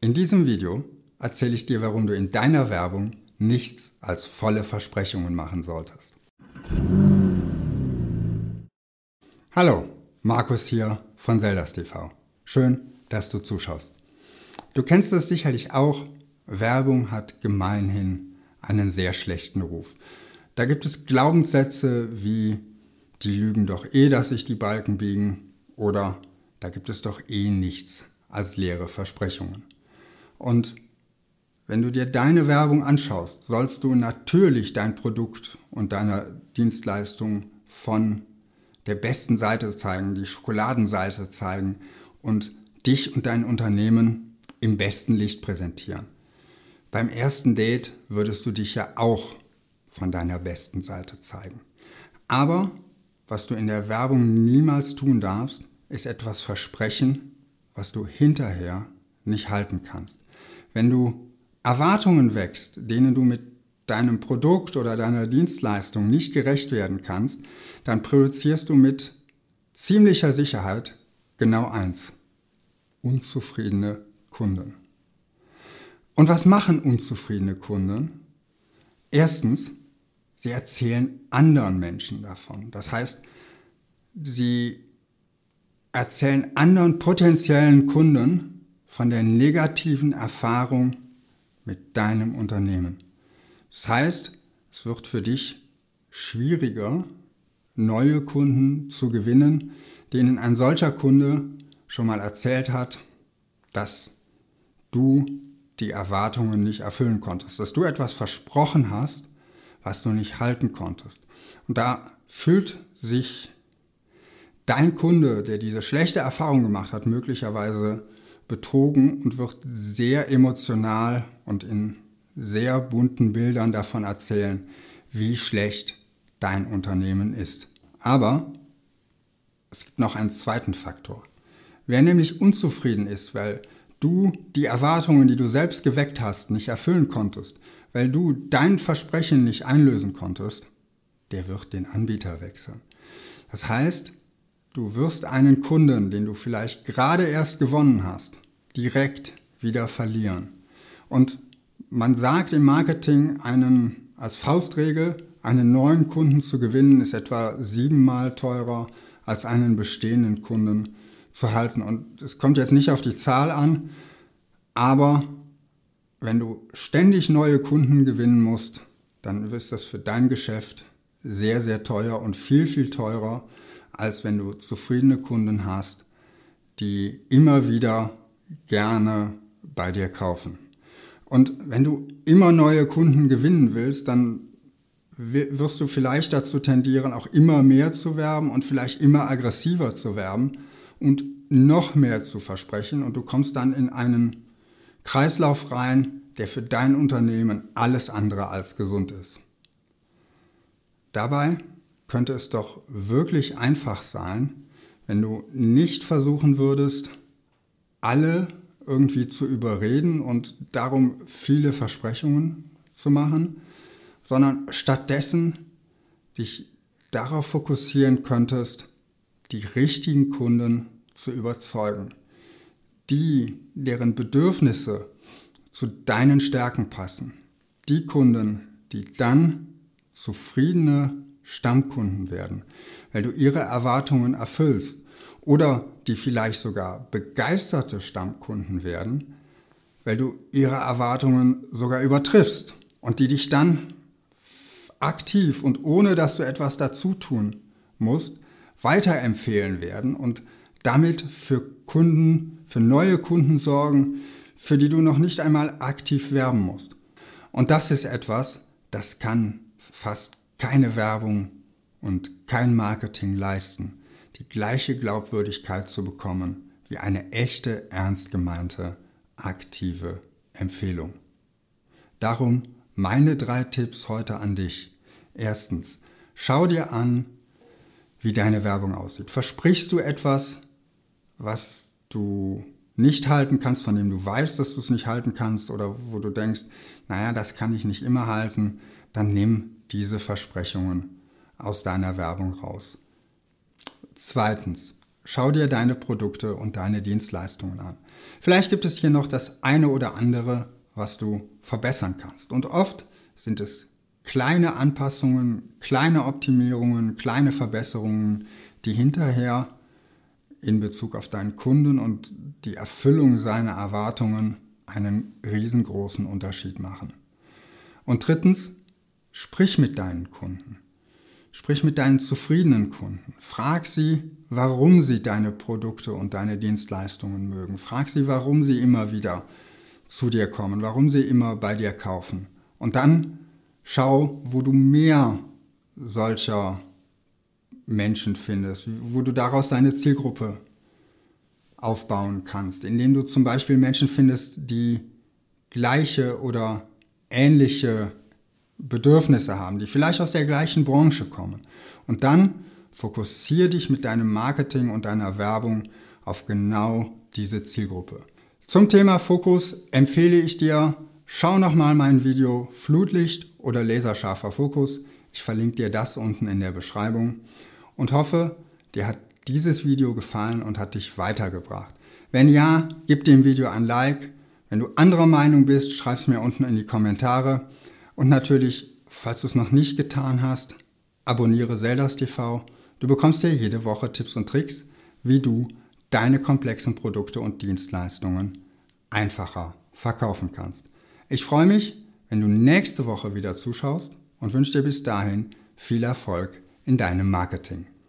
In diesem Video erzähle ich dir, warum du in deiner Werbung nichts als volle Versprechungen machen solltest. Hallo, Markus hier von Zeldas TV. Schön, dass du zuschaust. Du kennst es sicherlich auch, Werbung hat gemeinhin einen sehr schlechten Ruf. Da gibt es Glaubenssätze wie die lügen doch eh, dass sich die Balken biegen oder da gibt es doch eh nichts als leere Versprechungen. Und wenn du dir deine Werbung anschaust, sollst du natürlich dein Produkt und deine Dienstleistung von der besten Seite zeigen, die Schokoladenseite zeigen und dich und dein Unternehmen im besten Licht präsentieren. Beim ersten Date würdest du dich ja auch von deiner besten Seite zeigen. Aber was du in der Werbung niemals tun darfst, ist etwas versprechen, was du hinterher nicht halten kannst. Wenn du Erwartungen wächst, denen du mit deinem Produkt oder deiner Dienstleistung nicht gerecht werden kannst, dann produzierst du mit ziemlicher Sicherheit genau eins. Unzufriedene Kunden. Und was machen unzufriedene Kunden? Erstens, sie erzählen anderen Menschen davon. Das heißt, sie erzählen anderen potenziellen Kunden von der negativen Erfahrung mit deinem Unternehmen. Das heißt, es wird für dich schwieriger, neue Kunden zu gewinnen, denen ein solcher Kunde schon mal erzählt hat, dass du die Erwartungen nicht erfüllen konntest, dass du etwas versprochen hast, was du nicht halten konntest. Und da fühlt sich dein Kunde, der diese schlechte Erfahrung gemacht hat, möglicherweise betrogen und wird sehr emotional und in sehr bunten Bildern davon erzählen, wie schlecht dein Unternehmen ist. Aber es gibt noch einen zweiten Faktor. Wer nämlich unzufrieden ist, weil du die Erwartungen, die du selbst geweckt hast, nicht erfüllen konntest, weil du dein Versprechen nicht einlösen konntest, der wird den Anbieter wechseln. Das heißt, du wirst einen Kunden, den du vielleicht gerade erst gewonnen hast, direkt wieder verlieren. Und man sagt im Marketing einen, als Faustregel, einen neuen Kunden zu gewinnen ist etwa siebenmal teurer als einen bestehenden Kunden zu halten. Und es kommt jetzt nicht auf die Zahl an, aber wenn du ständig neue Kunden gewinnen musst, dann ist das für dein Geschäft sehr, sehr teuer und viel, viel teurer, als wenn du zufriedene Kunden hast, die immer wieder gerne bei dir kaufen. Und wenn du immer neue Kunden gewinnen willst, dann wirst du vielleicht dazu tendieren, auch immer mehr zu werben und vielleicht immer aggressiver zu werben und noch mehr zu versprechen. Und du kommst dann in einen Kreislauf rein, der für dein Unternehmen alles andere als gesund ist. Dabei könnte es doch wirklich einfach sein, wenn du nicht versuchen würdest, alle irgendwie zu überreden und darum viele Versprechungen zu machen, sondern stattdessen dich darauf fokussieren könntest, die richtigen Kunden zu überzeugen, die, deren Bedürfnisse zu deinen Stärken passen, die Kunden, die dann zufriedene Stammkunden werden, weil du ihre Erwartungen erfüllst oder die vielleicht sogar begeisterte Stammkunden werden, weil du ihre Erwartungen sogar übertriffst und die dich dann aktiv und ohne dass du etwas dazu tun musst, weiterempfehlen werden und damit für Kunden, für neue Kunden sorgen, für die du noch nicht einmal aktiv werben musst. Und das ist etwas, das kann fast keine Werbung und kein Marketing leisten die gleiche Glaubwürdigkeit zu bekommen wie eine echte, ernst gemeinte, aktive Empfehlung. Darum meine drei Tipps heute an dich. Erstens, schau dir an, wie deine Werbung aussieht. Versprichst du etwas, was du nicht halten kannst, von dem du weißt, dass du es nicht halten kannst oder wo du denkst, naja, das kann ich nicht immer halten, dann nimm diese Versprechungen aus deiner Werbung raus. Zweitens, schau dir deine Produkte und deine Dienstleistungen an. Vielleicht gibt es hier noch das eine oder andere, was du verbessern kannst. Und oft sind es kleine Anpassungen, kleine Optimierungen, kleine Verbesserungen, die hinterher in Bezug auf deinen Kunden und die Erfüllung seiner Erwartungen einen riesengroßen Unterschied machen. Und drittens, sprich mit deinen Kunden. Sprich mit deinen zufriedenen Kunden. Frag sie, warum sie deine Produkte und deine Dienstleistungen mögen. Frag sie, warum sie immer wieder zu dir kommen, warum sie immer bei dir kaufen. Und dann schau, wo du mehr solcher Menschen findest, wo du daraus deine Zielgruppe aufbauen kannst, indem du zum Beispiel Menschen findest, die gleiche oder ähnliche Bedürfnisse haben, die vielleicht aus der gleichen Branche kommen. Und dann fokussiere dich mit deinem Marketing und deiner Werbung auf genau diese Zielgruppe. Zum Thema Fokus empfehle ich dir, schau nochmal mein Video Flutlicht oder laserscharfer Fokus. Ich verlinke dir das unten in der Beschreibung und hoffe, dir hat dieses Video gefallen und hat dich weitergebracht. Wenn ja, gib dem Video ein Like. Wenn du anderer Meinung bist, schreib es mir unten in die Kommentare. Und natürlich, falls du es noch nicht getan hast, abonniere Zeldas TV. Du bekommst ja jede Woche Tipps und Tricks, wie du deine komplexen Produkte und Dienstleistungen einfacher verkaufen kannst. Ich freue mich, wenn du nächste Woche wieder zuschaust und wünsche dir bis dahin viel Erfolg in deinem Marketing.